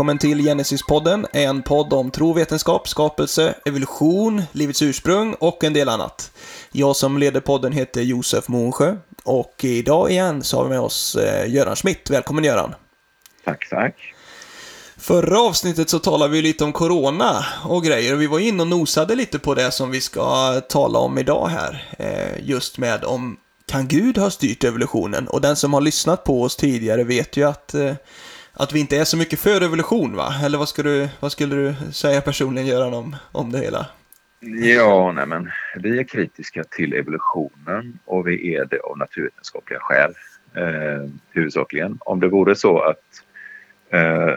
Välkommen till Genesis-podden, en podd om tro, vetenskap, skapelse, evolution, livets ursprung och en del annat. Jag som leder podden heter Josef Månsjö och idag igen så har vi med oss eh, Göran Schmidt. Välkommen Göran! Tack, tack! Förra avsnittet så talade vi lite om corona och grejer och vi var inne och nosade lite på det som vi ska tala om idag här. Eh, just med om kan Gud ha styrt evolutionen? Och den som har lyssnat på oss tidigare vet ju att eh, att vi inte är så mycket för evolution va? Eller vad, ska du, vad skulle du säga personligen Göran om, om det hela? Ja, nej men vi är kritiska till evolutionen och vi är det av naturvetenskapliga skäl eh, huvudsakligen. Om det vore så att, eh,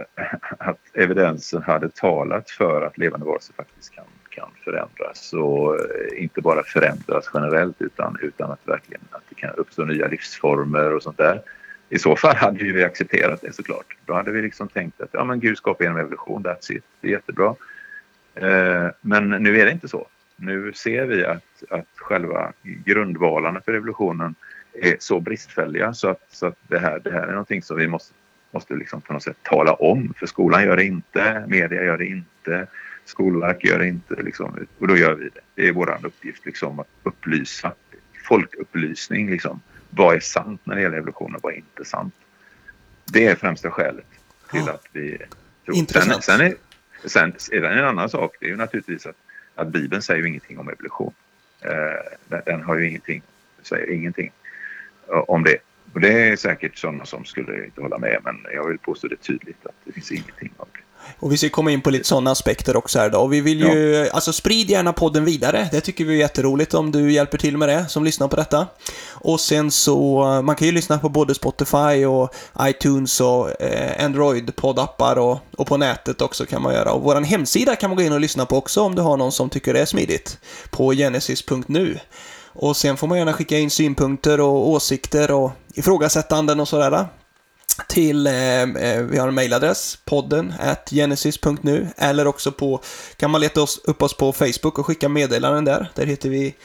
att evidensen hade talat för att levande varelser faktiskt kan, kan förändras och eh, inte bara förändras generellt utan, utan att verkligen att det kan uppstå nya livsformer och sånt där i så fall hade vi accepterat det såklart. Då hade vi liksom tänkt att ja, men Gud skapar genom evolution, that's it. Det är jättebra. Eh, men nu är det inte så. Nu ser vi att, att själva grundvalarna för evolutionen är så bristfälliga så att, så att det, här, det här är någonting som vi måste, måste liksom på något sätt tala om. För skolan gör det inte, media gör det inte, Skolverket gör det inte. Liksom, och då gör vi det. Det är vår uppgift liksom, att upplysa. Folkupplysning liksom vad är sant när det gäller evolution och vad är inte sant? Det är främsta skälet till ja. att vi tror. Intressant. Sen, sen, är, sen är det en annan sak. Det är ju naturligtvis att, att Bibeln säger ju ingenting om evolution. Eh, den har ju ingenting, säger ingenting om det. Och det är säkert sådana som skulle inte hålla med men jag vill påstå det tydligt att det finns ingenting om det. Och vi ska komma in på lite sådana aspekter också här då. Och vi vill ju, ja. alltså sprid gärna podden vidare. Det tycker vi är jätteroligt om du hjälper till med det, som lyssnar på detta. Och sen så, man kan ju lyssna på både Spotify och iTunes och eh, Android-poddappar och, och på nätet också kan man göra. Och vår hemsida kan man gå in och lyssna på också om du har någon som tycker det är smidigt. På genesis.nu. Och sen får man gärna skicka in synpunkter och åsikter och ifrågasättanden och sådär till, eh, eh, vi har en mailadress, podden at genesis.nu eller också på, kan man leta oss, upp oss på Facebook och skicka meddelanden där. Där heter vi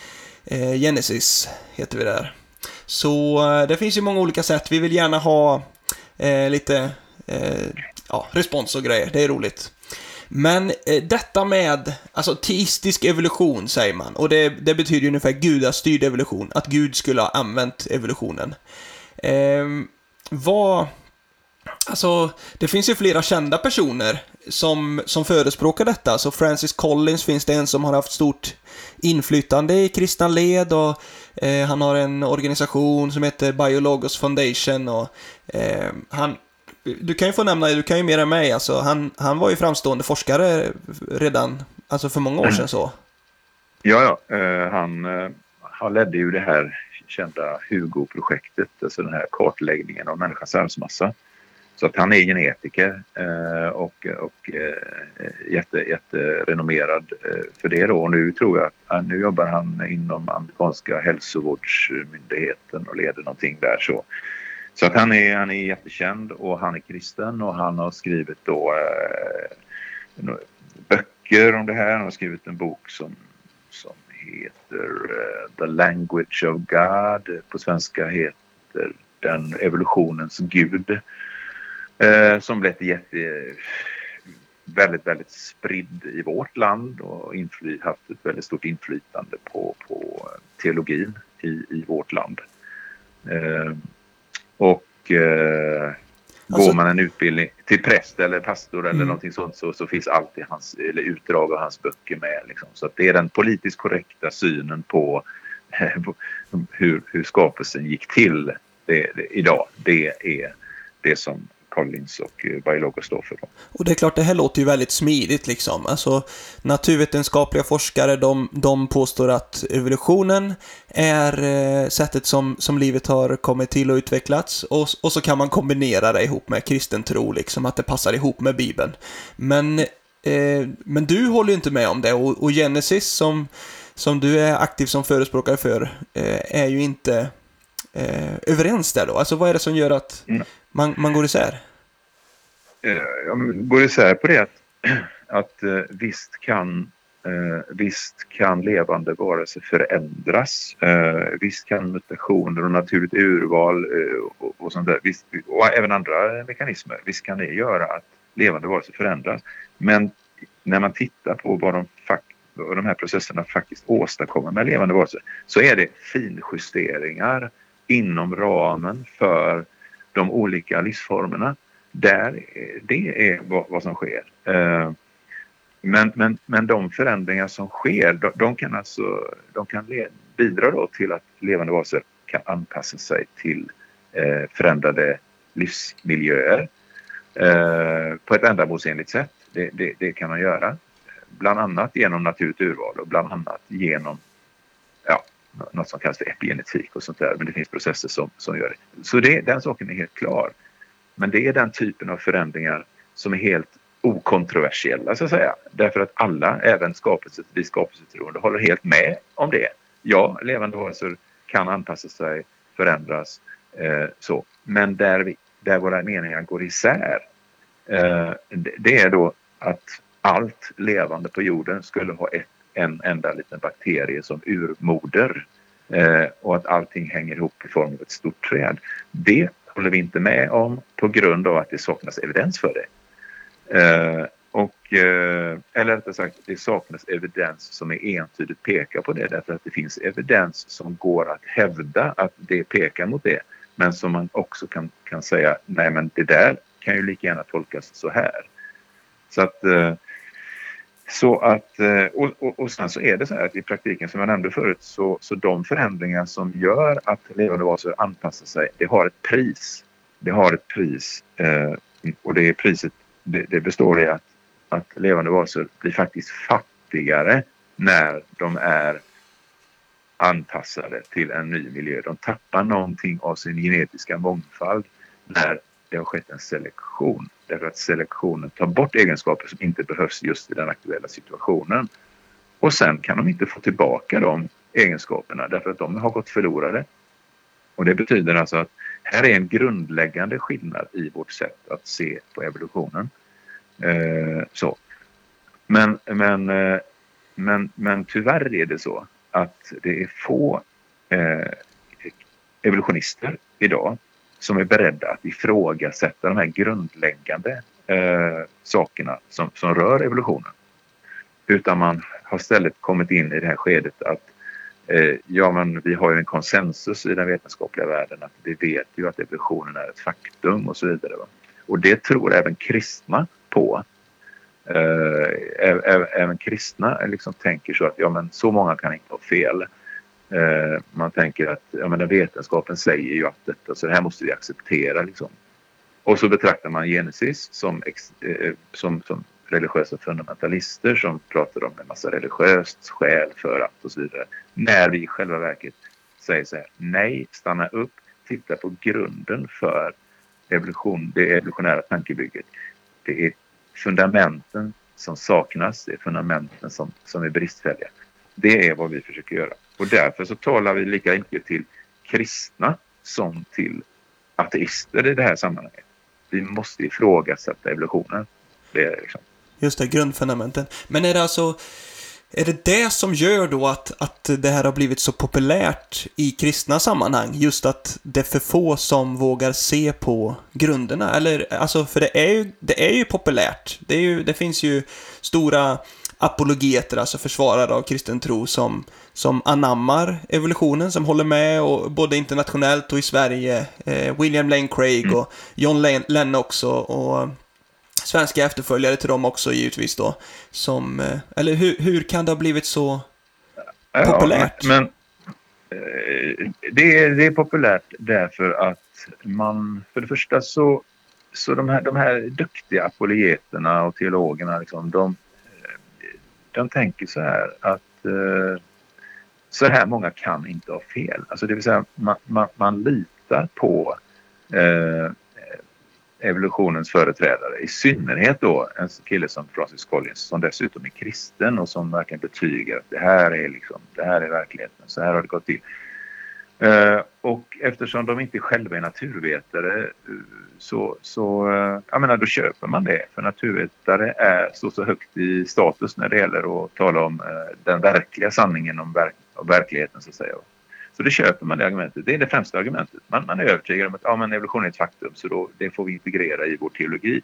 eh, Genesis, heter vi där. Så eh, det finns ju många olika sätt. Vi vill gärna ha eh, lite eh, ja, respons och grejer, det är roligt. Men eh, detta med, alltså teistisk evolution säger man, och det, det betyder ju ungefär gudastyrd evolution, att Gud skulle ha använt evolutionen. Ehm, vad... Alltså, det finns ju flera kända personer som, som förespråkar detta. Så Francis Collins finns det en som har haft stort inflytande i kristna led och eh, han har en organisation som heter Biologos Foundation och eh, han du kan ju få nämna, du kan ju mer än mig, alltså han, han var ju framstående forskare redan, alltså för många år sedan så. Ja, ja, eh, han, eh, han ledde ju det här kända Hugo-projektet, alltså den här kartläggningen av människans arvsmassa. Så att han är genetiker eh, och, och eh, jätte, jätterenommerad eh, för det då. Och nu tror jag att eh, nu jobbar han inom amerikanska hälsovårdsmyndigheten och leder någonting där så. Så att han är, han är jättekänd och han är kristen och han har skrivit då eh, böcker om det här. Han har skrivit en bok som, som heter uh, The Language of God. På svenska heter den Evolutionens Gud. Uh, som blev jätte, väldigt, väldigt spridd i vårt land och infly, haft ett väldigt stort inflytande på, på eh, teologin i, i vårt land. Och Alltså, Går man en utbildning till präst eller pastor eller mm. någonting sånt så, så finns alltid hans, eller utdrag av hans böcker med. Liksom. Så det är den politiskt korrekta synen på hur, hur skapelsen gick till det, det, idag. Det är det som Collins och eh, Biologos står för. Och det är klart, det här låter ju väldigt smidigt liksom. Alltså, naturvetenskapliga forskare, de, de påstår att evolutionen är eh, sättet som, som livet har kommit till och utvecklats. Och, och så kan man kombinera det ihop med kristen tro, liksom, att det passar ihop med Bibeln. Men, eh, men du håller ju inte med om det, och, och Genesis som, som du är aktiv som förespråkare för, eh, är ju inte eh, överens där då? Alltså vad är det som gör att man, man går isär? Eh, Jag går isär på det att, att eh, visst kan Eh, visst kan levande varelser förändras. Eh, visst kan mutationer och naturligt urval eh, och, och sånt där, visst, och även andra mekanismer, visst kan det göra att levande varelser förändras. Men när man tittar på vad de, vad de här processerna faktiskt åstadkommer med levande varelser så är det finjusteringar inom ramen för de olika livsformerna. Där, eh, det är vad, vad som sker. Eh, men, men, men de förändringar som sker de, de kan alltså de kan bidra då till att levande varelser kan anpassa sig till eh, förändrade livsmiljöer eh, på ett ändamålsenligt sätt. Det, det, det, kan man göra. Bland annat genom naturligt urval och bland annat genom ja, något som kallas för epigenetik och sånt där. Men det finns processer som, som gör det. Så det, den saken är helt klar. Men det är den typen av förändringar som är helt okontroversiella så att säga. Därför att alla, även skapelse, vi skapelsetroende, håller helt med om det. Ja, levande varelser kan anpassa sig, förändras, eh, så. Men där, vi, där våra meningar går isär, eh, det är då att allt levande på jorden skulle ha ett, en enda liten bakterie som urmoder eh, och att allting hänger ihop i form av ett stort träd. Det håller vi inte med om på grund av att det saknas evidens för det. Eh, och, eh, eller rättare sagt, det saknas evidens som är entydigt pekar på det därför att det finns evidens som går att hävda att det pekar mot det. Men som man också kan, kan säga, nej men det där kan ju lika gärna tolkas så här. Så att, eh, så att eh, och, och, och sen så är det så här att i praktiken som jag nämnde förut så, så de förändringar som gör att levande varelser anpassar sig, det har ett pris. Det har ett pris eh, och det priset det, det består i att, att levande varelser blir faktiskt fattigare när de är anpassade till en ny miljö. De tappar någonting av sin genetiska mångfald när det har skett en selektion. Därför att selektionen tar bort egenskaper som inte behövs just i den aktuella situationen. Och sen kan de inte få tillbaka de egenskaperna därför att de har gått förlorade. Och det betyder alltså att här är en grundläggande skillnad i vårt sätt att se på evolutionen. Eh, så. Men, men, eh, men, men tyvärr är det så att det är få eh, evolutionister idag som är beredda att ifrågasätta de här grundläggande eh, sakerna som, som rör evolutionen. Utan man har istället kommit in i det här skedet att eh, ja, men vi har ju en konsensus i den vetenskapliga världen att vi vet ju att evolutionen är ett faktum och så vidare. Va? Och det tror även kristna på. Eh, även kristna liksom tänker så att ja, men så många kan inte ha fel. Eh, man tänker att ja, men vetenskapen säger ju att detta, så det här måste vi acceptera. Liksom. Och så betraktar man Genesis som, eh, som, som religiösa fundamentalister som pratar om en massa religiöst skäl för att och så vidare. När vi i själva verket säger så här, nej, stanna upp, titta på grunden för evolution, det evolutionära tankebygget. Det är fundamenten som saknas, det är fundamenten som, som är bristfälliga. Det är vad vi försöker göra. Och därför så talar vi lika mycket till kristna som till ateister i det här sammanhanget. Vi måste ifrågasätta evolutionen. Det är liksom. Just det, grundfundamenten. Men är det alltså är det det som gör då att, att det här har blivit så populärt i kristna sammanhang? Just att det är för få som vågar se på grunderna? Eller, alltså, för det är ju, det är ju populärt. Det, är ju, det finns ju stora apologeter, alltså försvarare av kristen tro, som, som anammar evolutionen, som håller med, och, både internationellt och i Sverige. Eh, William Lane Craig och John Lennox och, och svenska efterföljare till dem också givetvis då. Som, eh, eller hur, hur kan det ha blivit så populärt? Ja, men, eh, det, är, det är populärt därför att man, för det första så, så de, här, de här duktiga apologeterna och teologerna, liksom, de, de tänker så här att eh, så här många kan inte ha fel. Alltså det vill säga man, man, man litar på eh, evolutionens företrädare. I synnerhet då en kille som Francis Collins som dessutom är kristen och som verkligen betygar att det här är, liksom, det här är verkligheten, så här har det gått till. Eh, och eftersom de inte själva är naturvetare eh, så, så eh, jag menar, då köper man det. För naturvetare är, står så högt i status när det gäller att tala om den verkliga sanningen om, verk, om verkligheten så att säga. Så det köper man det argumentet. Det är det främsta argumentet. Man, man är övertygad om att ja, men evolution är ett faktum så då, det får vi integrera i vår teologi.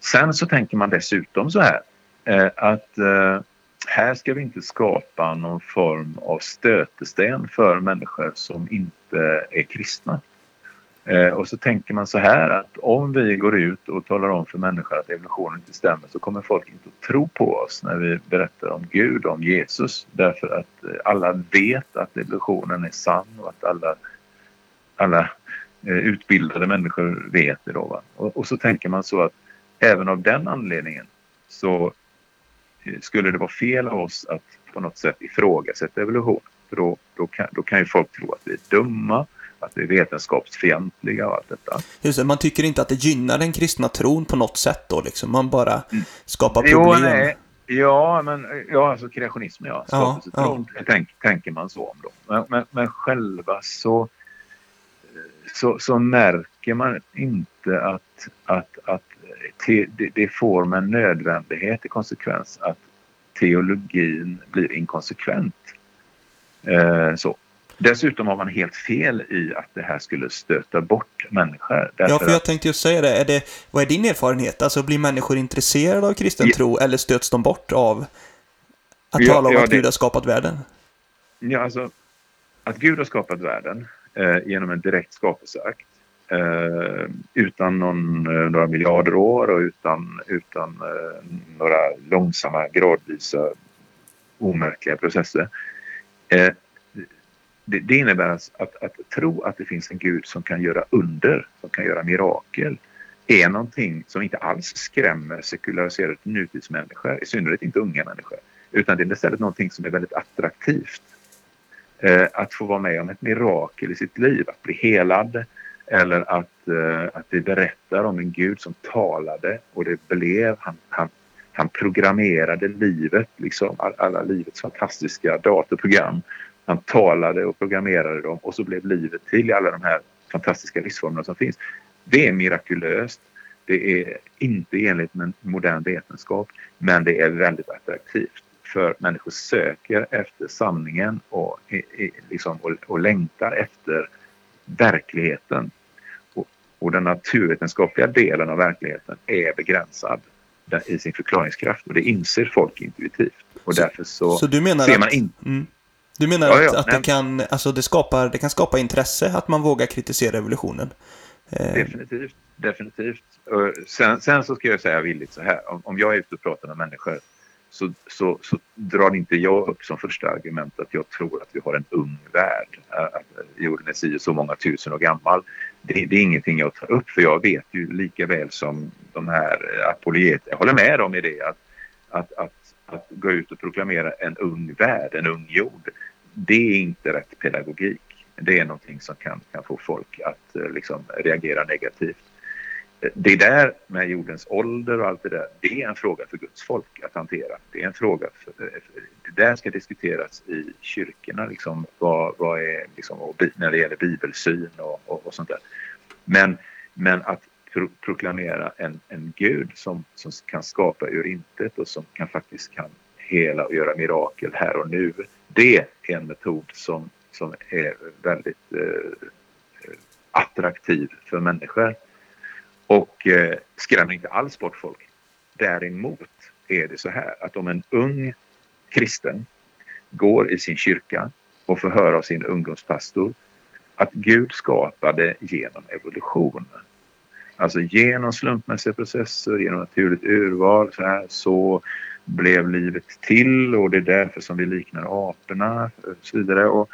Sen så tänker man dessutom så här eh, att eh, här ska vi inte skapa någon form av stötesten för människor som inte är kristna. Eh, och så tänker man så här att om vi går ut och talar om för människor att evolutionen inte stämmer så kommer folk inte att tro på oss när vi berättar om Gud, om Jesus. Därför att eh, alla vet att evolutionen är sann och att alla, alla eh, utbildade människor vet det. Då, och, och, så tänker man så att även av den anledningen så skulle det vara fel av oss att på något sätt ifrågasätta evolution. För då, då, kan, då kan ju folk tro att vi är dumma att vi är vetenskapsfientliga och allt detta. Just det, man tycker inte att det gynnar den kristna tron på något sätt då liksom. Man bara mm. skapar problem. Jo, nej. Ja, men ja, alltså kreationism ja. Skapelsetron ja, ja. Tänk, tänker man så om då. Men, men, men själva så, så, så, märker man inte att, att, att te, det, det får med nödvändighet i konsekvens att teologin blir inkonsekvent. Eh, så. Dessutom har man helt fel i att det här skulle stöta bort människor. Ja, för jag tänkte just säga det. Är det. Vad är din erfarenhet? Alltså, blir människor intresserade av kristen ja. tro eller stöts de bort av att ja, tala om ja, att det... Gud har skapat världen? Ja, alltså att Gud har skapat världen eh, genom en direkt skapelseakt eh, utan någon, eh, några miljarder år och utan, utan eh, några långsamma, gradvisa, omärkliga processer. Eh, det, det innebär att, att, att, tro att det finns en gud som kan göra under, som kan göra mirakel är någonting som inte alls skrämmer sekulariserade nutidsmänniskor, i synnerhet inte unga människor. Utan det är istället någonting som är väldigt attraktivt. Eh, att få vara med om ett mirakel i sitt liv, att bli helad eller att, eh, att vi berättar om en Gud som talade och det blev, han, han, han programmerade livet, liksom alla livets fantastiska datorprogram han talade och programmerade dem och så blev livet till i alla de här fantastiska livsformerna som finns. Det är mirakulöst. Det är inte enligt med modern vetenskap men det är väldigt attraktivt för människor söker efter sanningen och, liksom, och, och längtar efter verkligheten. Och, den naturvetenskapliga delen av verkligheten är begränsad i sin förklaringskraft och det inser folk intuitivt. Och så, därför så, så ser man att, inte... Mm. Du menar ja, att, ja, att det, kan, alltså det, skapar, det kan skapa intresse att man vågar kritisera evolutionen? Eh, definitivt, definitivt. Sen, sen, så ska jag säga villigt så här, om, om jag är ute och pratar med människor så, så, så, drar inte jag upp som första argument att jag tror att vi har en ung värld. Att jorden är si så många tusen år gammal. Det, det, är ingenting jag tar upp för jag vet ju lika väl som de här eh, apologeterna, jag håller med dem i det att, att, att, att gå ut och proklamera en ung värld, en ung jord det är inte rätt pedagogik. Det är någonting som kan, kan få folk att eh, liksom, reagera negativt. Det där med jordens ålder och allt det där, det är en fråga för Guds folk att hantera. Det är en fråga, för, det där ska diskuteras i kyrkorna, liksom, vad, vad är, liksom, när det gäller bibelsyn och, och, och sånt där. Men, men att pro proklamera en, en gud som, som kan skapa ur intet och som kan, faktiskt kan hela och göra mirakel här och nu, det är en metod som, som är väldigt eh, eh attraktiv för människor och eh, skrämmer inte alls bort folk. Däremot är det så här att om en ung kristen går i sin kyrka och får höra av sin ungdomspastor att Gud skapade genom evolution. Alltså genom slumpmässiga processer, genom naturligt urval så, här, så blev livet till och det är därför som vi liknar aporna och så vidare. Och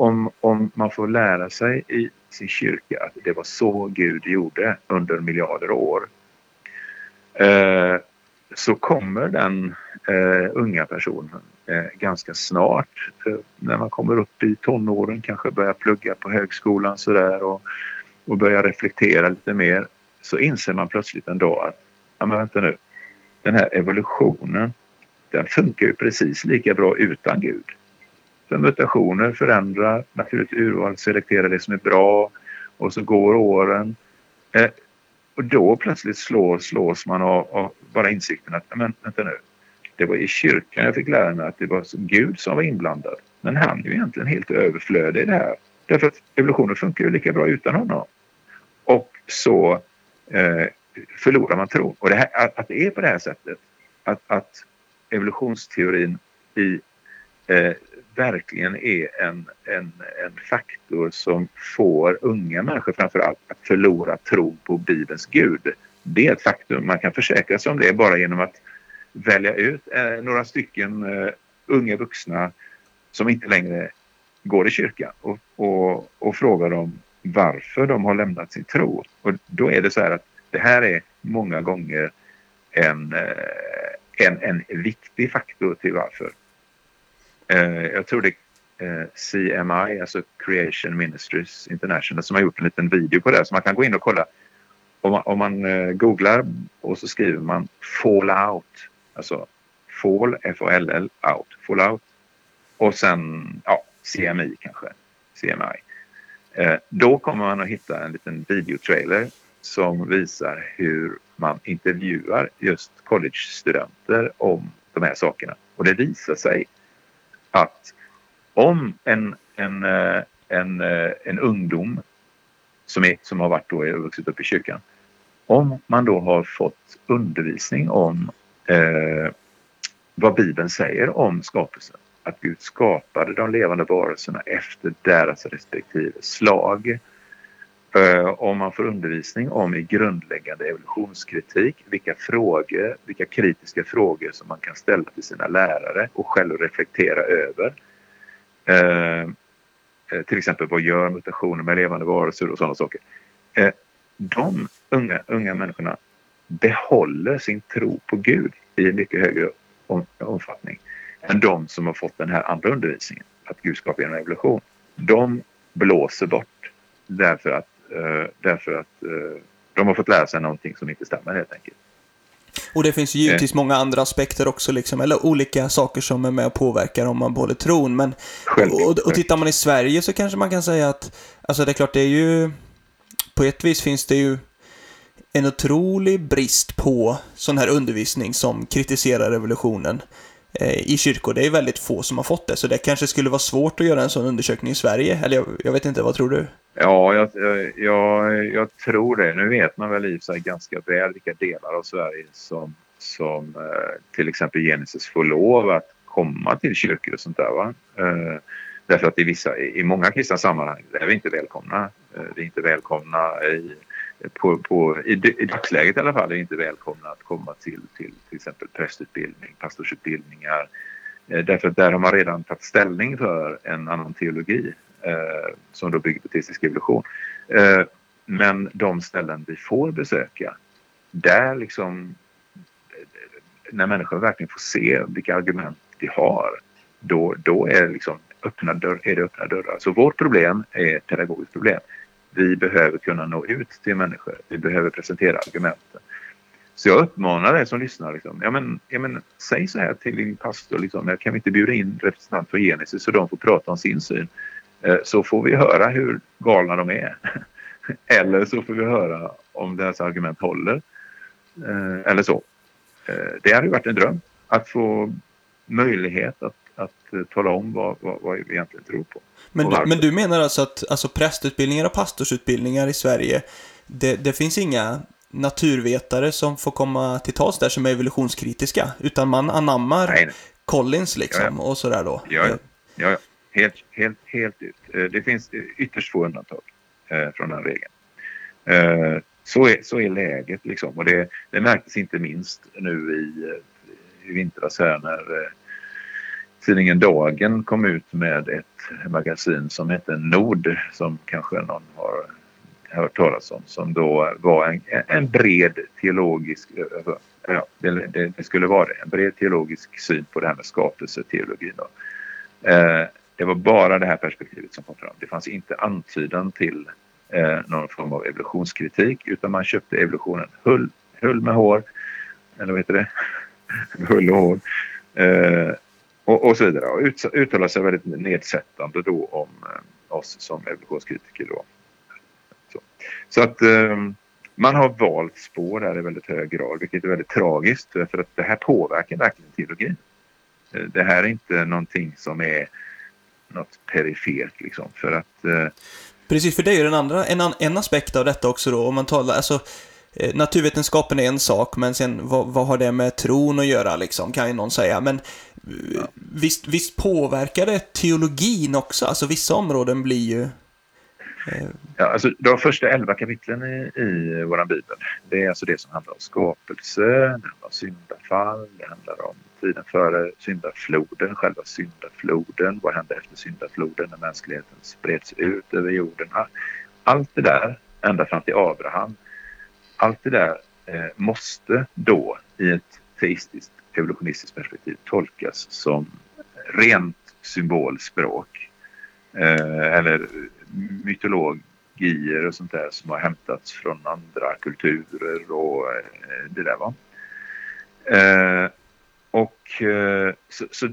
om, om man får lära sig i sin kyrka att det var så Gud gjorde under miljarder år eh, så kommer den eh, unga personen eh, ganska snart eh, när man kommer upp i tonåren kanske börjar plugga på högskolan sådär och, och börjar reflektera lite mer så inser man plötsligt en dag att ja men vänta nu den här evolutionen, den funkar ju precis lika bra utan Gud. För mutationer förändrar naturligt urval, selekterar det som är bra och så går åren. Eh, och då plötsligt slås, slås man av, av, bara insikten att, men vänta nu, det var i kyrkan jag fick lära mig att det var Gud som var inblandad. Men han är ju egentligen helt överflödig i det här. Därför att evolutionen funkar ju lika bra utan honom. Och så eh, förlorar man tron. Och det här, att, att, det är på det här sättet, att, att evolutionsteorin i, eh, verkligen är en, en, en faktor som får unga människor framför allt att förlora tron på Bibelns Gud. Det är ett faktum. Man kan försäkra sig om det bara genom att välja ut eh, några stycken eh, unga vuxna som inte längre går i kyrkan och, och, och fråga dem varför de har lämnat sin tro. Och då är det så här att det här är många gånger en, eh, en, en viktig faktor till varför. Eh, jag tror det är eh, CMI, alltså Creation Ministries International, som har gjort en liten video på det. Så man kan gå in och kolla. Om man, om man eh, googlar och så skriver man Fallout, alltså Fall, F-A-L-L, out, Fallout. Och sen ja, CMI kanske, CMI. Eh, då kommer man att hitta en liten videotrailer som visar hur man intervjuar just collegestudenter om de här sakerna. Och det visar sig att om en, en, eh, en, eh, en ungdom som, är, som har varit då, eh, vuxit upp i kyrkan, om man då har fått undervisning om eh, vad Bibeln säger om skapelsen, att Gud skapade de levande varelserna efter deras respektive slag. Eh, om man får undervisning om i grundläggande evolutionskritik, vilka frågor, vilka kritiska frågor som man kan ställa till sina lärare och själv reflektera över. Eh, eh till exempel vad gör mutationer med levande varelser och sådana saker. Eh, de unga, unga människorna behåller sin tro på Gud i mycket högre omfattning än de som har fått den här andra undervisningen, att Gud skapar genom evolution. De blåser bort därför att, därför att uh, de har fått lära sig någonting som inte stämmer helt enkelt. Och det finns givetvis eh. många andra aspekter också, liksom, eller olika saker som är med och påverkar om man behåller tron. Men, och, och tittar man i Sverige så kanske man kan säga att, alltså det är klart, det är ju, på ett vis finns det ju en otrolig brist på sån här undervisning som kritiserar revolutionen. Eh, I kyrkor. Det är väldigt få som har fått det, så det kanske skulle vara svårt att göra en sån undersökning i Sverige. Eller jag, jag vet inte, vad tror du? Ja, jag, jag, jag, tror det. Nu vet man väl i sig ganska väl vilka delar av Sverige som, som eh, till exempel Genesis får lov att komma till kyrkor och sånt där. Va? Eh, därför att i, vissa, i många kristna sammanhang är vi inte välkomna. vi är inte välkomna i på, på, i, i dagsläget i alla fall är inte välkomna att komma till till, till exempel prästutbildning, pastorsutbildningar. Eh, därför att där har man redan tagit ställning för en annan teologi eh, som då bygger på teistisk evolution. Eh, men de ställen vi får besöka, där liksom eh, när människor verkligen får se vilka argument de har, då, då är, liksom öppna dörr, är det öppna dörrar. Så vårt problem är ett pedagogiskt problem vi behöver kunna nå ut till människor. Vi behöver presentera argumenten. Så jag uppmanar dig som lyssnar. Liksom, ja, men, ja, men, säg så här till din pastor. Liksom, kan vi inte bjuda in representant för Genesis så de får prata om sin syn? Eh, så får vi höra hur galna de är. Eller så får vi höra om deras argument håller. Eh, eller så. Eh, det hade varit en dröm att få möjlighet att att eh, tala om vad, vad, vad, vi egentligen tror på. Men, du, men du menar alltså att alltså prästutbildningar och pastorsutbildningar i Sverige, det, det finns inga naturvetare som får komma till tals där som är evolutionskritiska, utan man anammar nej, nej. Collins liksom ja, ja. och sådär då? Ja, ja. ja, Helt, helt, helt ut. Eh, det finns ytterst få undantag eh, från den regeln. Eh, så, är, så är läget liksom och det, det märktes inte minst nu i, i vintras här när eh, tidningen Dagen kom ut med ett magasin som hette Nord som kanske någon har hört talas om som då var en, en bred teologisk, ja, det, det, skulle vara det, en bred teologisk syn på det här med skapelseteologin. Eh, det var bara det här perspektivet som kom fram. Det fanns inte antydan till eh, någon form av evolutionskritik utan man köpte evolutionen hull, hull med hår, eller vad heter det? hull och hår. Eh, och, och så vidare. Och ut, uttalar sig väldigt nedsättande då om eh, oss som evolutionskritiker. Då. Så, så att eh, man har valt spår där i väldigt hög grad, vilket är väldigt tragiskt för att det här påverkar verkligen teologin. Eh, det här är inte någonting som är något perifert liksom för att... Eh... Precis, för det är ju den andra, en, en aspekt av detta också då, om man talar, alltså naturvetenskapen är en sak, men sen vad, vad, har det med tron att göra liksom, kan ju någon säga. Men ja. visst, visst påverkar det teologin också? Alltså vissa områden blir ju Ja, alltså, de första elva kapitlen i, i vår bibel, det är alltså det som handlar om skapelse, det handlar om syndafall, det handlar om tiden före syndafloden, själva syndafloden, vad hände efter syndafloden när mänskligheten spreds ut över jorden. Allt det där, ända fram till Abraham, allt det där eh, måste då i ett teistiskt evolutionistiskt perspektiv tolkas som rent symbolspråk. Eh, eller mytologier och sånt där som har hämtats från andra kulturer och eh, det där va. Och så, så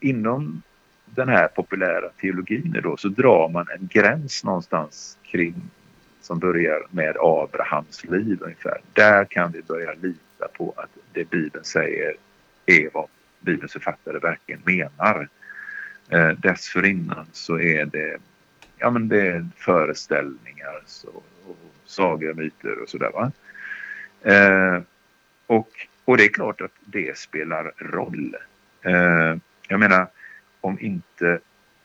inom den här populära teologin då så drar man en gräns någonstans kring som börjar med Abrahams liv ungefär. Där kan vi börja lita på att det Bibeln säger är vad Bibelns författare verkligen menar. Eh, dessförinnan så är det ja, men det är föreställningar så, och sagor, myter och sådär. Va? Eh, och, och det är klart att det spelar roll. Eh, jag menar, om inte,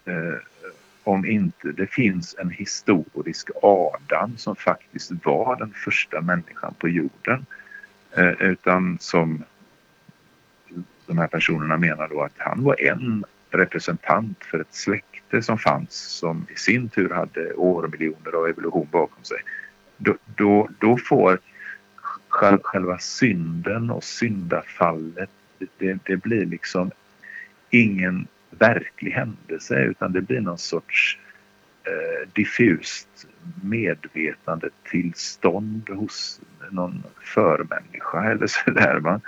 eh, om inte det finns en historisk Adam som faktiskt var den första människan på jorden eh, utan som de här personerna menar då att han var en representant för ett släkte som fanns som i sin tur hade årmiljoner av evolution bakom sig. Då, då, då får själva synden och syndafallet, det, det blir liksom ingen verklig händelse utan det blir någon sorts eh, diffust medvetande tillstånd hos någon förmänniska eller sådär. Va?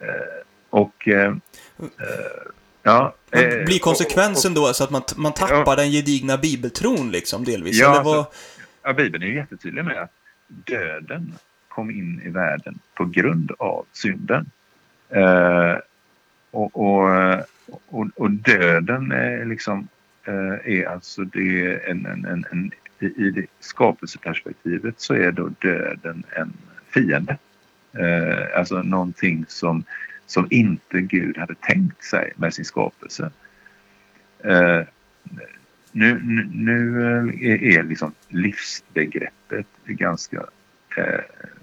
Eh, och eh, eh Ja, eh, blir konsekvensen och, och, då så att man, man tappar ja, den gedigna bibeltron liksom delvis? Ja, var... alltså, ja, Bibeln är ju jättetydlig med att döden kom in i världen på grund av synden. Eh, och, och, eh, och, och, döden är liksom eh, är alltså det en, en, en, en i det skapelseperspektivet så är då döden en fiende. Eh, alltså någonting som som inte Gud hade tänkt sig med sin skapelse. Eh, nu, nu, nu är liksom livsbegreppet ganska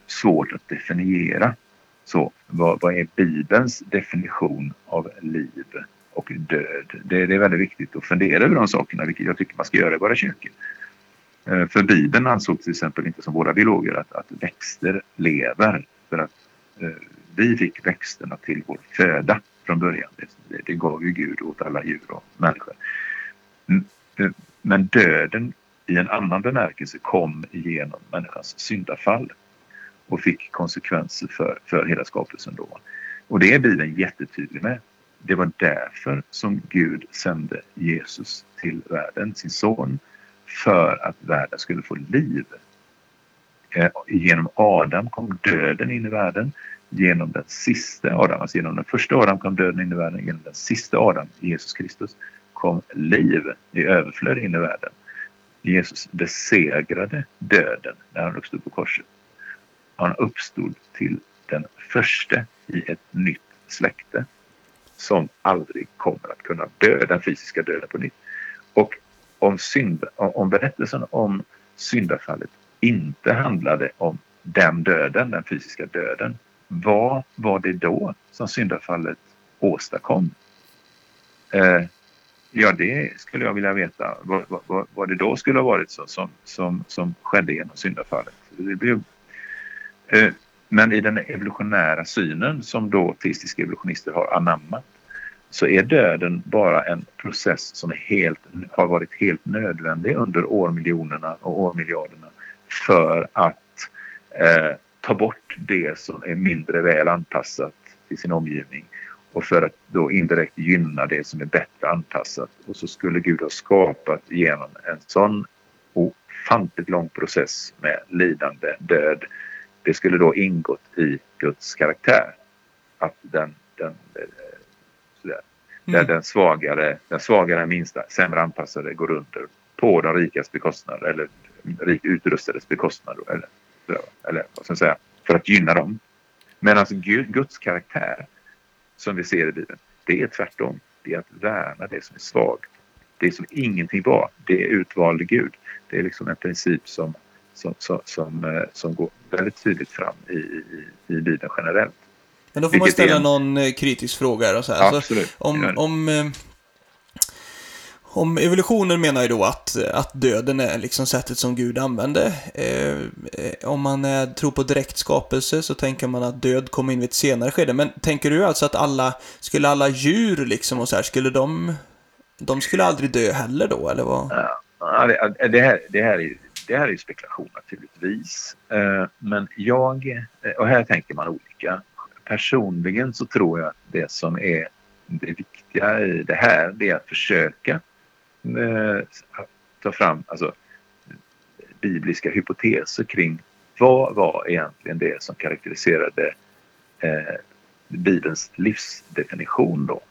svårt att definiera. Så vad, vad, är Bibelns definition av liv och död? Det, det, är väldigt viktigt att fundera över de sakerna, vilket jag tycker man ska göra i våra kyrkor. Eh, för Bibeln ansåg till exempel inte som våra biologer att, att växter lever. För att eh, vi fick växterna till vår föda från början. Det, det gav ju Gud åt alla djur och människor. Mm, eh, men döden i en annan bemärkelse kom genom människans syndafall och fick konsekvenser för, för hela skapelsen då. Och det är Bibeln jättetydlig med. Det var därför som Gud sände Jesus till världen, sin son, för att världen skulle få liv. Eh, genom Adam kom döden in i världen genom den sista Adam, alltså genom den första Adam kom döden in i världen, genom den sista Adam, Jesus Kristus, kom liv i överflöd in i världen. Jesus besegrade döden när han uppstod på korset. Han uppstod till den första i ett nytt släkte som aldrig kommer att kunna dö, den fysiska döden på nytt. Och om, synd, om berättelsen om syndafallet inte handlade om den döden, den fysiska döden, vad var det då som syndafallet åstadkom? Eh, ja, det skulle jag vilja veta. Vad, vad, vad det då skulle ha varit så, som, som, som skedde genom syndafallet. Det blev, Eh, men i den evolutionära synen som då teistiska evolutionister har anammat så är döden bara en process som är helt, har varit helt nödvändig under årmiljonerna och årmiljarderna för att eh, ta bort det som är mindre väl anpassat till sin omgivning och för att då indirekt gynna det som är bättre anpassat. Och så skulle Gud ha skapat genom en sån ofantligt lång process med lidande, död. Det skulle då ingått i Guds karaktär. Att den, den, eh, sådär, mm. den svagare, den svagare minsta, sämre anpassade går under på de rikas bekostnad eller rik utrustades bekostnad. Eller Eller vad ska jag säga? För att gynna dem. Men alltså Guds karaktär som vi ser i Bibeln, det är tvärtom. Det är att värna det som är svagt. Det som ingenting var, det är utvalde Gud. Det är liksom en princip som, som, som, som, eh, som går väldigt tydligt fram i, i, i Bibeln generellt. Men då får man ställa en... någon eh, kritisk fråga. Och så här. Absolut. Så om, om, eh, om evolutionen menar ju då att, att döden är liksom sättet som Gud använde. Eh, om man är, tror på direktskapelse så tänker man att död kommer in vid ett senare skede. Men tänker du alltså att alla, skulle alla djur liksom och så här, skulle de, de skulle aldrig dö heller då, eller vad? Ja, det, det, här, det, här är, det här är ju spekulation naturligtvis. Eh, men jag, eh, och här tänker man olika. Personligen så tror jag att det som är det viktiga i det här, det är att försöka eh, ta fram alltså, bibliska hypoteser kring vad var egentligen det som karaktäriserade eh, Bibelns livsdefinition då.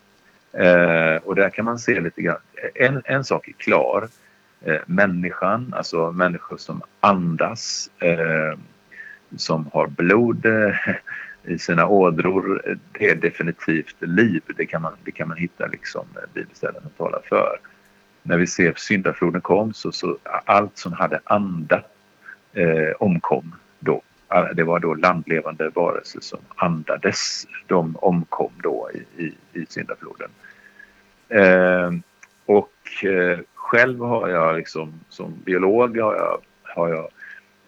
Eh, och där kan man se lite grann, en, en sak är klar. Eh, människan, alltså människor som andas, eh, som har blod eh, i sina ådror, eh, det är definitivt liv. Det kan man, det kan man hitta liksom eh, bibelställen som talar för när vi ser syndafloden kom så, så allt som hade anda eh, omkom då. Det var då landlevande varelser som andades. De omkom då i, i, i syndafloden. Eh, och eh, själv har jag liksom som biolog har jag, har jag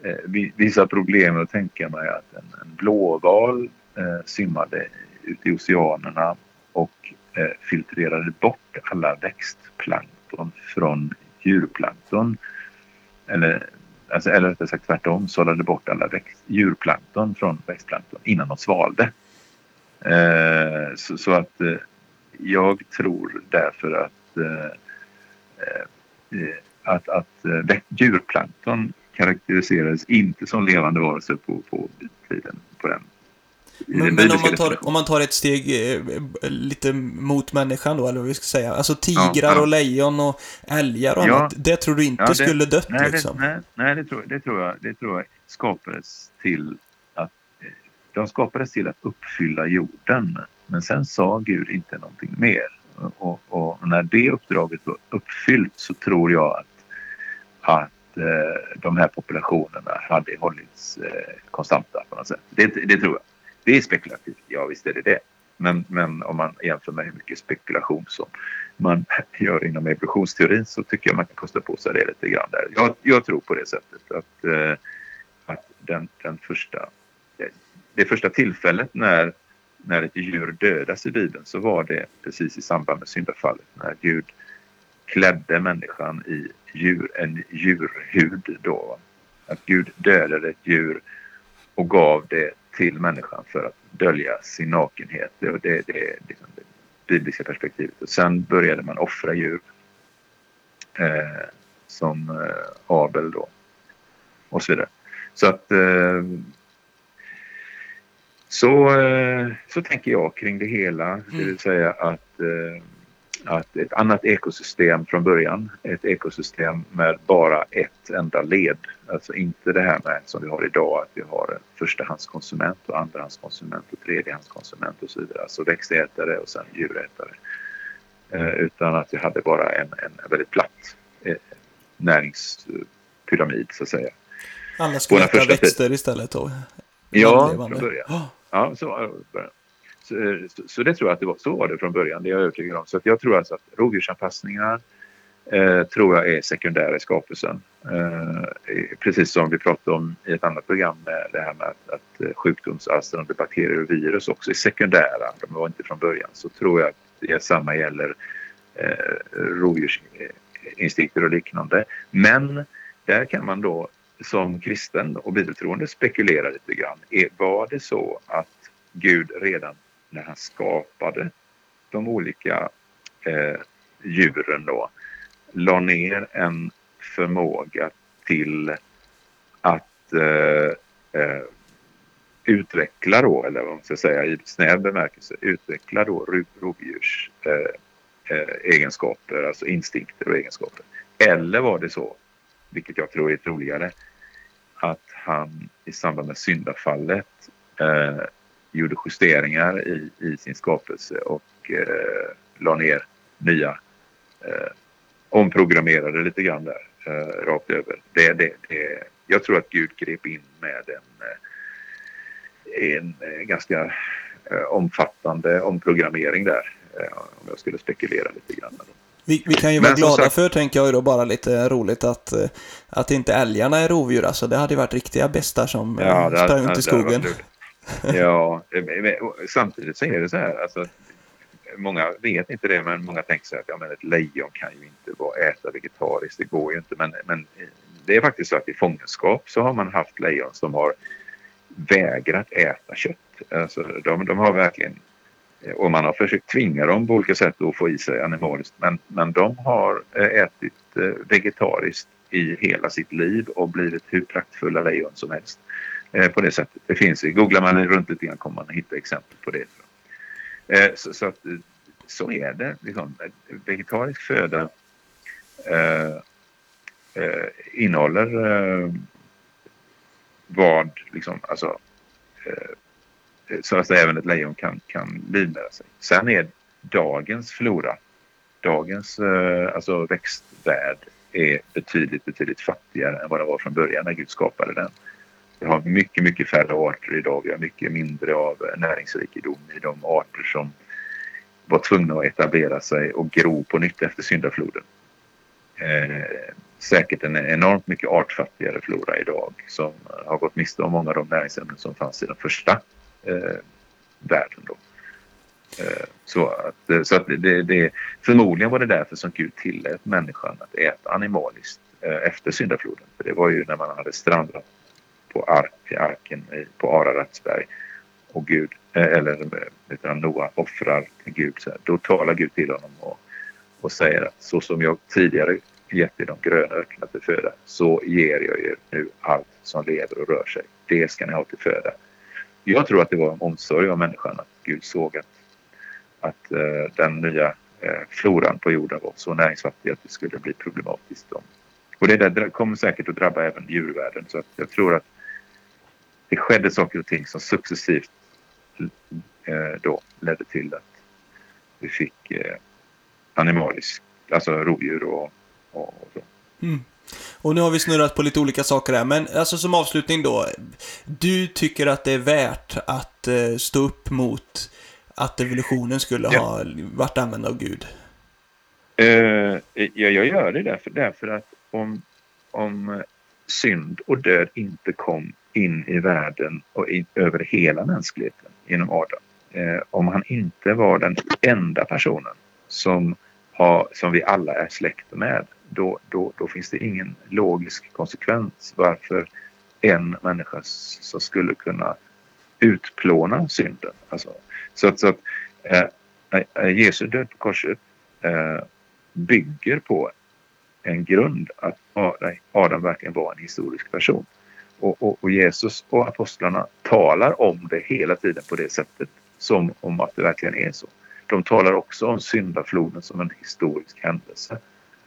eh, vissa problem att tänka mig att en, en blåval eh, simmade ute i oceanerna och eh, filtrerade bort alla växtplankton från djurplankton. Eller, alltså, eller rättare sagt tvärtom, sållade bort alla växt, djurplankton från växtplankton innan de svalde. Eh, så, så, att eh, jag tror därför att, eh, eh att, att eh, djurplankton karaktäriserades inte som levande varelser på, på tiden på den men, men om, man tar, om man tar ett steg eh, lite mot människan då, eller vad vi ska säga. Alltså tigrar ja, ja. och lejon och älgar och ja, annat. Det tror du inte det, skulle dött nej, liksom? Det, nej, nej det, tror, det, tror jag, det tror jag skapades till att eh, de skapades till att uppfylla jorden. Men sen sa Gud inte någonting mer. Och, och när det uppdraget var uppfyllt så tror jag att, att eh, de här populationerna hade hållits eh, konstanta på något sätt. Det, det tror jag. Det är spekulativt, ja visst är det det. Men, men om man jämför med hur mycket spekulation som man gör inom evolutionsteorin så tycker jag man kan kosta på sig det lite grann där. Jag, jag tror på det sättet att, eh, att den, den första, det första tillfället när, när ett djur dödas i Bibeln så var det precis i samband med syndafallet när Gud klädde människan i djur, en djurhud då. Att Gud dödade ett djur och gav det till människan för att dölja sin nakenhet. Det, det, det är liksom det bibliska perspektivet. Och sen började man offra djur. Eh, som eh, Abel då. Och så vidare. Så att eh, så, eh, så tänker jag kring det hela. Mm. Det vill säga att eh, att ett annat ekosystem från början, ett ekosystem med bara ett enda led. Alltså inte det här med som vi har idag att vi har en förstahandskonsument och andrahandskonsument och tredjehandskonsument och så vidare. Alltså växtätare och sen djurätare. Eh, utan att vi hade bara en, en väldigt platt näringspyramid så att säga. Alla skulle äta växter istället då? Ja, från början. Ja, så, var det. så, så, det tror jag att det var, så var det från början, det är jag övertygad om. Så jag tror alltså att rovdjursanpassningar eh, tror jag är sekundära i skapelsen. Eh, precis som vi pratade om i ett annat program med det här med att, att eh, sjukdomsalstrande bakterier och virus också är sekundära. De var inte från början. Så tror jag att det samma gäller eh, rovdjursinstinkter och liknande. Men där kan man då som kristen och bibeltroende spekulera lite grann. Var det så att Gud redan när han skapade de olika eh, djuren då, la ner en förmåga till att eh, eh, utveckla då, eller vad man ska säga i snäv bemärkelse, utveckla då rovdjurs eh, eh, egenskaper, alltså instinkter och egenskaper. Eller var det så, vilket jag tror är troligare, att han i samband med syndafallet eh, gjorde justeringar i, i sin skapelse och eh, la ner nya eh, omprogrammerade lite grann där eh, rakt över. Det, det, det, jag tror att Gud grep in med en, eh, en eh, ganska eh, omfattande omprogrammering där. Eh, om jag skulle spekulera lite grann. Vi, vi, kan ju vara glada sagt... för, tänker jag då, bara lite roligt att, att inte älgarna är rovdjur. Alltså, det hade ju varit riktiga bästar som ja, sprang ut i skogen. ja, samtidigt så är det så här. Alltså, många vet inte det, men många tänker så här att ja, men ett lejon kan ju inte vara, äta vegetariskt. Det går ju inte. Men, men det är faktiskt så att i fångenskap så har man haft lejon som har vägrat äta kött. Alltså, de, de har verkligen Eh, och man har försökt tvinga dem på olika sätt att få i sig animaliskt. Men, men de har eh, ätit eh, vegetariskt i hela sitt liv och blivit hur praktfulla lejon som helst. På det sättet. Det finns, googlar man runt lite grann kommer man hitta exempel på det. Så, så, att, så är det. Liksom. Vegetarisk föda eh, eh, innehåller eh, vad, liksom, alltså, eh, så att även ett lejon kan, kan livnära sig. Sen är dagens flora, dagens eh, alltså växtvärld är betydligt, betydligt fattigare än vad den var från början när Gud skapade den. Vi har mycket, mycket färre arter idag. Vi har mycket mindre av näringsrikedom i de arter som var tvungna att etablera sig och gro på nytt efter syndafloden. Eh, säkert en enormt mycket artfattigare flora idag som har gått miste om många av de näringsämnen som fanns i den första eh, världen. Då. Eh, så att, eh, så att det, det, förmodligen var det därför som Gud tillät människan att äta animaliskt eh, efter syndafloden. För det var ju när man hade strandat på ark, arken på Araratsberg och Gud, eh, eller eh, utan Noa offrar till Gud. Så här, då talar Gud till honom och, och säger att så som jag tidigare gett er de gröna ökna till föda så ger jag er nu allt som lever och rör sig. Det ska ni ha till föda. Jag tror att det var en omsorg om människan att Gud såg att, att eh, den nya eh, floran på jorden var så näringsfattig att det skulle bli problematiskt. Om. Och det där kommer säkert att drabba även djurvärlden så att jag tror att det skedde saker och ting som successivt eh, då ledde till att vi fick eh, animalisk, alltså rovdjur och, och, och så. Mm. Och nu har vi snurrat på lite olika saker här, men alltså som avslutning då. Du tycker att det är värt att eh, stå upp mot att evolutionen skulle ja. ha varit använd av Gud? Uh, ja, jag gör det därför, därför att om, om synd och död inte kom in i världen och in, över hela mänskligheten genom Adam. Eh, om han inte var den enda personen som, har, som vi alla är släkt med då, då, då finns det ingen logisk konsekvens varför en människa som skulle kunna utplåna synden. Alltså, så att, så att eh, eh, Jesu död på korset eh, bygger på en grund att Adam verkligen var en historisk person. Och, och, och, Jesus och apostlarna talar om det hela tiden på det sättet som om att det verkligen är så. De talar också om syndafloden som en historisk händelse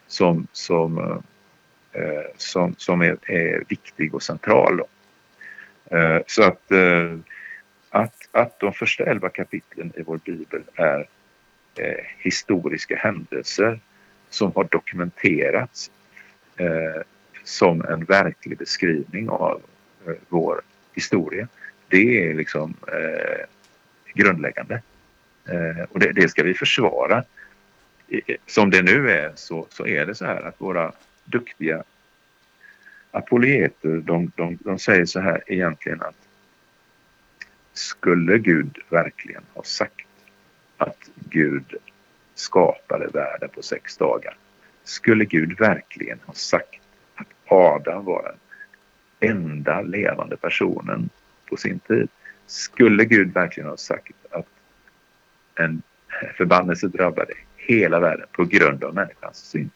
som, som, eh, eh, som, som är, är, viktig och central. Eh, så att, eh, att, att de första elva kapitlen i vår bibel är eh, historiska händelser som har dokumenterats eh, som en verklig beskrivning av eh, vår historia. Det är liksom eh, grundläggande. Eh, och det, det, ska vi försvara. Som det nu är så, så är det så här att våra duktiga apologeter de, de, de säger så här egentligen att skulle Gud verkligen ha sagt att Gud skapade världen på sex dagar. Skulle Gud verkligen ha sagt att Adam var den enda levande personen på sin tid? Skulle Gud verkligen ha sagt att en förbannelse drabbade hela världen på grund av människans synd?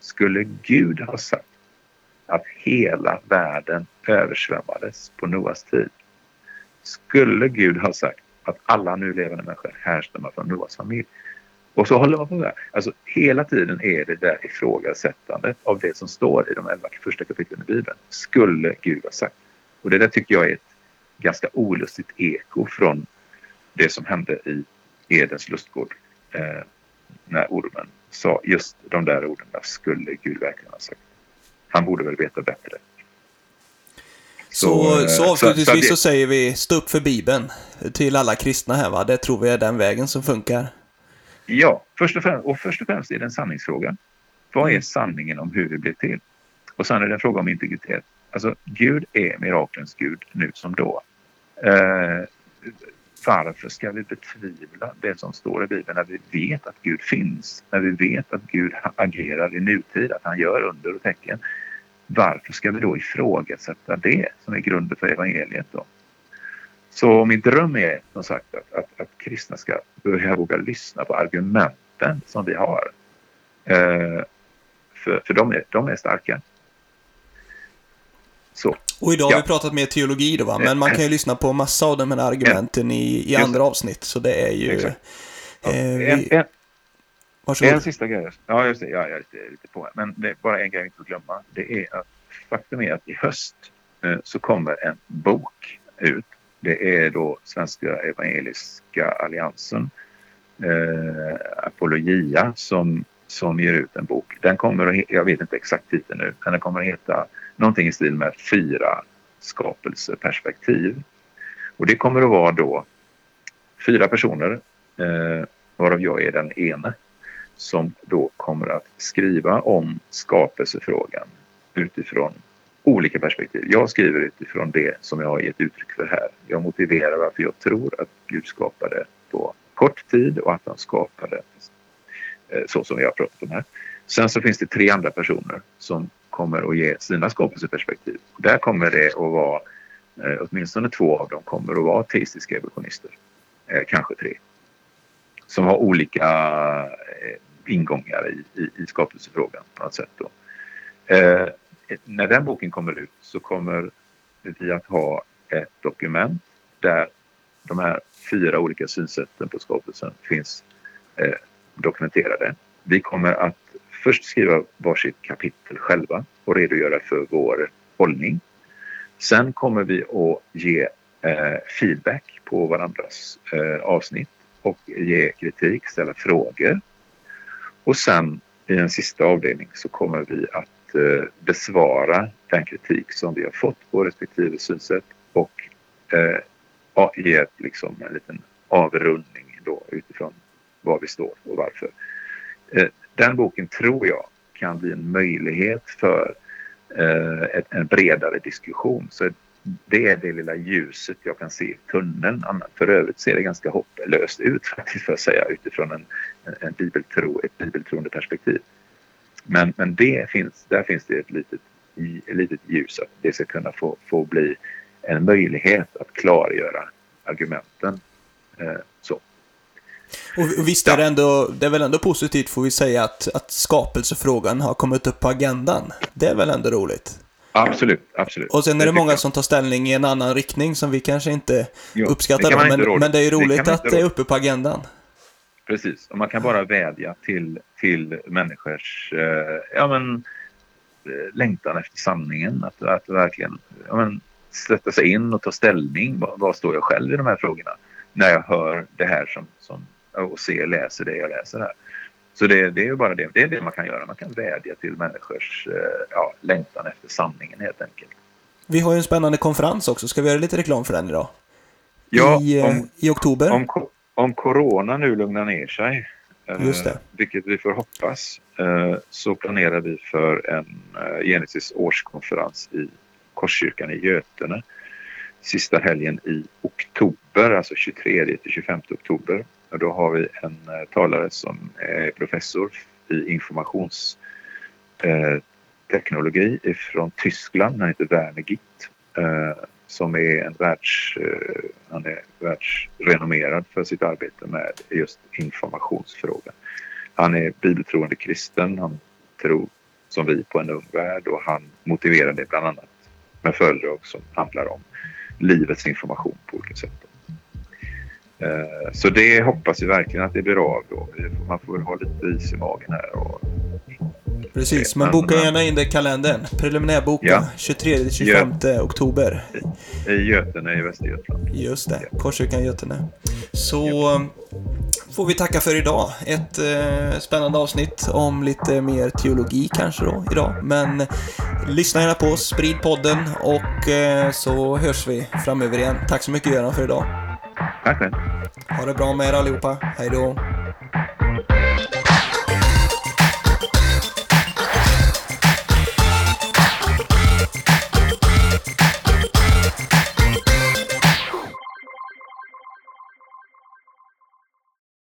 Skulle Gud ha sagt att hela världen översvämmades på Noas tid? Skulle Gud ha sagt att alla nu levande människor härstammar från Noas familj? Och så håller man på där. Alltså hela tiden är det där ifrågasättandet av det som står i de elva första kapitlen i Bibeln. Skulle Gud ha sagt. Och det där tycker jag är ett ganska olustigt eko från det som hände i Edens lustgård. Eh, när ormen sa just de där orden. Skulle Gud verkligen ha sagt. Han borde väl veta bättre. Så, så, så avslutningsvis så, så, säger vi stå upp för Bibeln till alla kristna här va? Det tror vi är den vägen som funkar. Ja, först och främst, och först och främst är det en sanningsfråga. Vad är sanningen om hur vi blev till? Och sen är det en fråga om integritet. Alltså, Gud är miraklens Gud nu som då. Eh, varför ska vi betvivla det som står i Bibeln när vi vet att Gud finns? När vi vet att Gud agerar i nutid, att han gör under och tecken. Varför ska vi då ifrågasätta det som är grunden för evangeliet då? Så min dröm är som sagt att, att, att kristna ska börja våga lyssna på argumenten som vi har. Eh, för för de, är, de är starka. Så. Och idag ja. har vi pratat mer teologi då va, men man kan ju lyssna på massa av de här argumenten i, i andra avsnitt. Så det är ju... Ja. Eh, vi... en, en. En sista grej. Ja, just det. Ja, jag är lite, lite på. Men det är bara en grej vi inte får glömma. Det är att faktum är att i höst eh, så kommer en bok ut. Det är då Svenska Evangeliska Alliansen, eh, Apologia, som, som ger ut en bok. Den kommer att, jag vet inte exakt titeln nu, men den kommer att heta någonting i stil med Fyra skapelseperspektiv. Och det kommer att vara då fyra personer, eh, varav jag är den ene som då kommer att skriva om skapelsefrågan utifrån olika perspektiv. Jag skriver utifrån det som jag har gett uttryck för här. Jag motiverar varför jag tror att Gud skapade på kort tid och att han skapade Eh, så som vi har pratat om här. Sen så finns det tre andra personer som kommer att ge sina skapelseperspektiv. Där kommer det att vara, eh, åtminstone två av dem kommer att vara teistiska evolutionister. Eh, kanske tre. Som har olika ingångar i, i, i skapelsefrågan på något sätt. Då. Eh, när den boken kommer ut så kommer vi att ha ett dokument där de här fyra olika synsätten på skapelsen finns eh, dokumenterade. Vi kommer att först skriva varsitt kapitel själva och redogöra för vår hållning. Sen kommer vi att ge eh, feedback på varandras eh, avsnitt och ge kritik, ställa frågor och sen i en sista avdelning så kommer vi att eh, besvara den kritik som vi har fått på respektive synsätt och eh, ge liksom, en liten avrundning då utifrån var vi står och varför. Eh, den boken tror jag kan bli en möjlighet för eh, en bredare diskussion. Så det är det lilla ljuset jag kan se i tunneln. För övrigt ser det ganska hopplöst ut faktiskt för att säga utifrån en, en bibeltro, ett bibeltroende perspektiv. Men, men det finns, där finns det ett litet, ett litet ljus att det ska kunna få, få bli en möjlighet att klargöra argumenten. Eh, så. Och visst är det ändå, det är väl ändå positivt får vi säga att, att skapelsefrågan har kommit upp på agendan. Det är väl ändå roligt? Absolut, absolut. Och sen är det, det många som tar ställning i en annan riktning som vi kanske inte jo, uppskattar. Då, men, men, det är ju roligt det att det är uppe på agendan. Precis, och man kan bara vädja till, till människors eh, ja, men, eh, längtan efter sanningen. Att, att verkligen ja, men, sätta sig in och ta ställning. Vad, vad, står jag själv i de här frågorna? När jag hör det här som, som, och ser, läser det jag läser här. Så det, det är ju bara det. Det är det man kan göra. Man kan vädja till människors eh, ja, längtan efter sanningen helt enkelt. Vi har ju en spännande konferens också. Ska vi göra lite reklam för den idag? Ja, I, eh, om, i oktober. Om, om corona nu lugnar ner sig, eh, Just det. vilket vi får hoppas, så planerar vi för en Genesis årskonferens i Korskyrkan i Götene sista helgen i oktober, alltså 23 till 25 oktober. Och då har vi en eh, talare som är professor i informationsteknologi eh, från Tyskland. Han heter Werner Gitt. Eh, som är en världs, han är världsrenommerad för sitt arbete med just informationsfrågan. Han är bibeltroende kristen. Han tror som vi på en ung värld och han motiverar det bland annat med föredrag som handlar om livets information på olika sätt. Eh, så det hoppas vi verkligen att det blir av då. Man får väl ha lite is i magen här. Och... Precis, men boka gärna in det i kalendern. Preliminärboka ja. 23-25 oktober. I Götene i Västergötland. Just det, Korskyrkan Götene. Så ja. får vi tacka för idag. Ett eh, spännande avsnitt om lite mer teologi kanske då idag. Men lyssna gärna på oss, sprid podden och eh, så hörs vi framöver igen. Tack så mycket Göran för idag. Tack själv. Ha det bra med er allihopa. Hej då.